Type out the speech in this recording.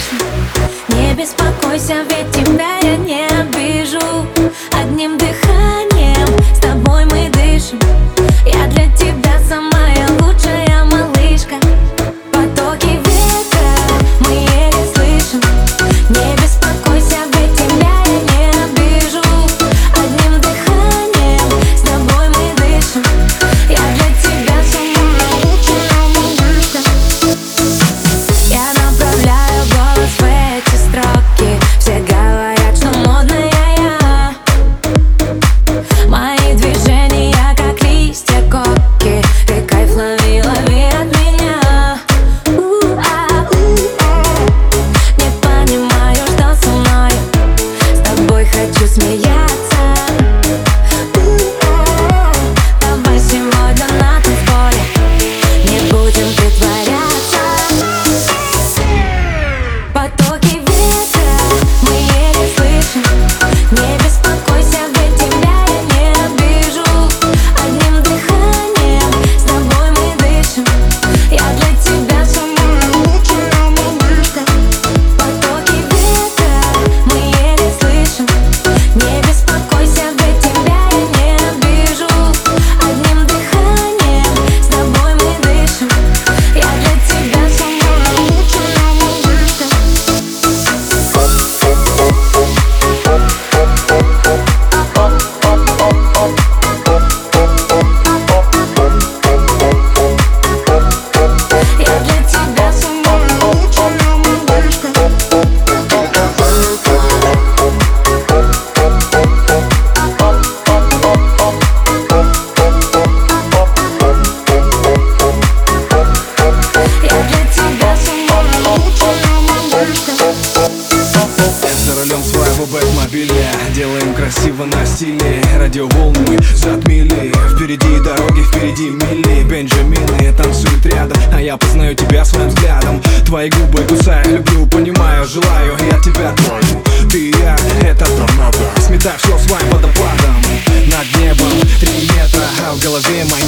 слышно Не беспокойся, ведь тебя я не радиоволны затмили. Впереди дороги, впереди мили. Бенджамины танцуют рядом А я познаю тебя своим взглядом. Твои губы кусаю, люблю, понимаю, желаю Я тебя трою, ты и я, это нам надо Сметай все своим водопадом Над небом три метра, а в голове моей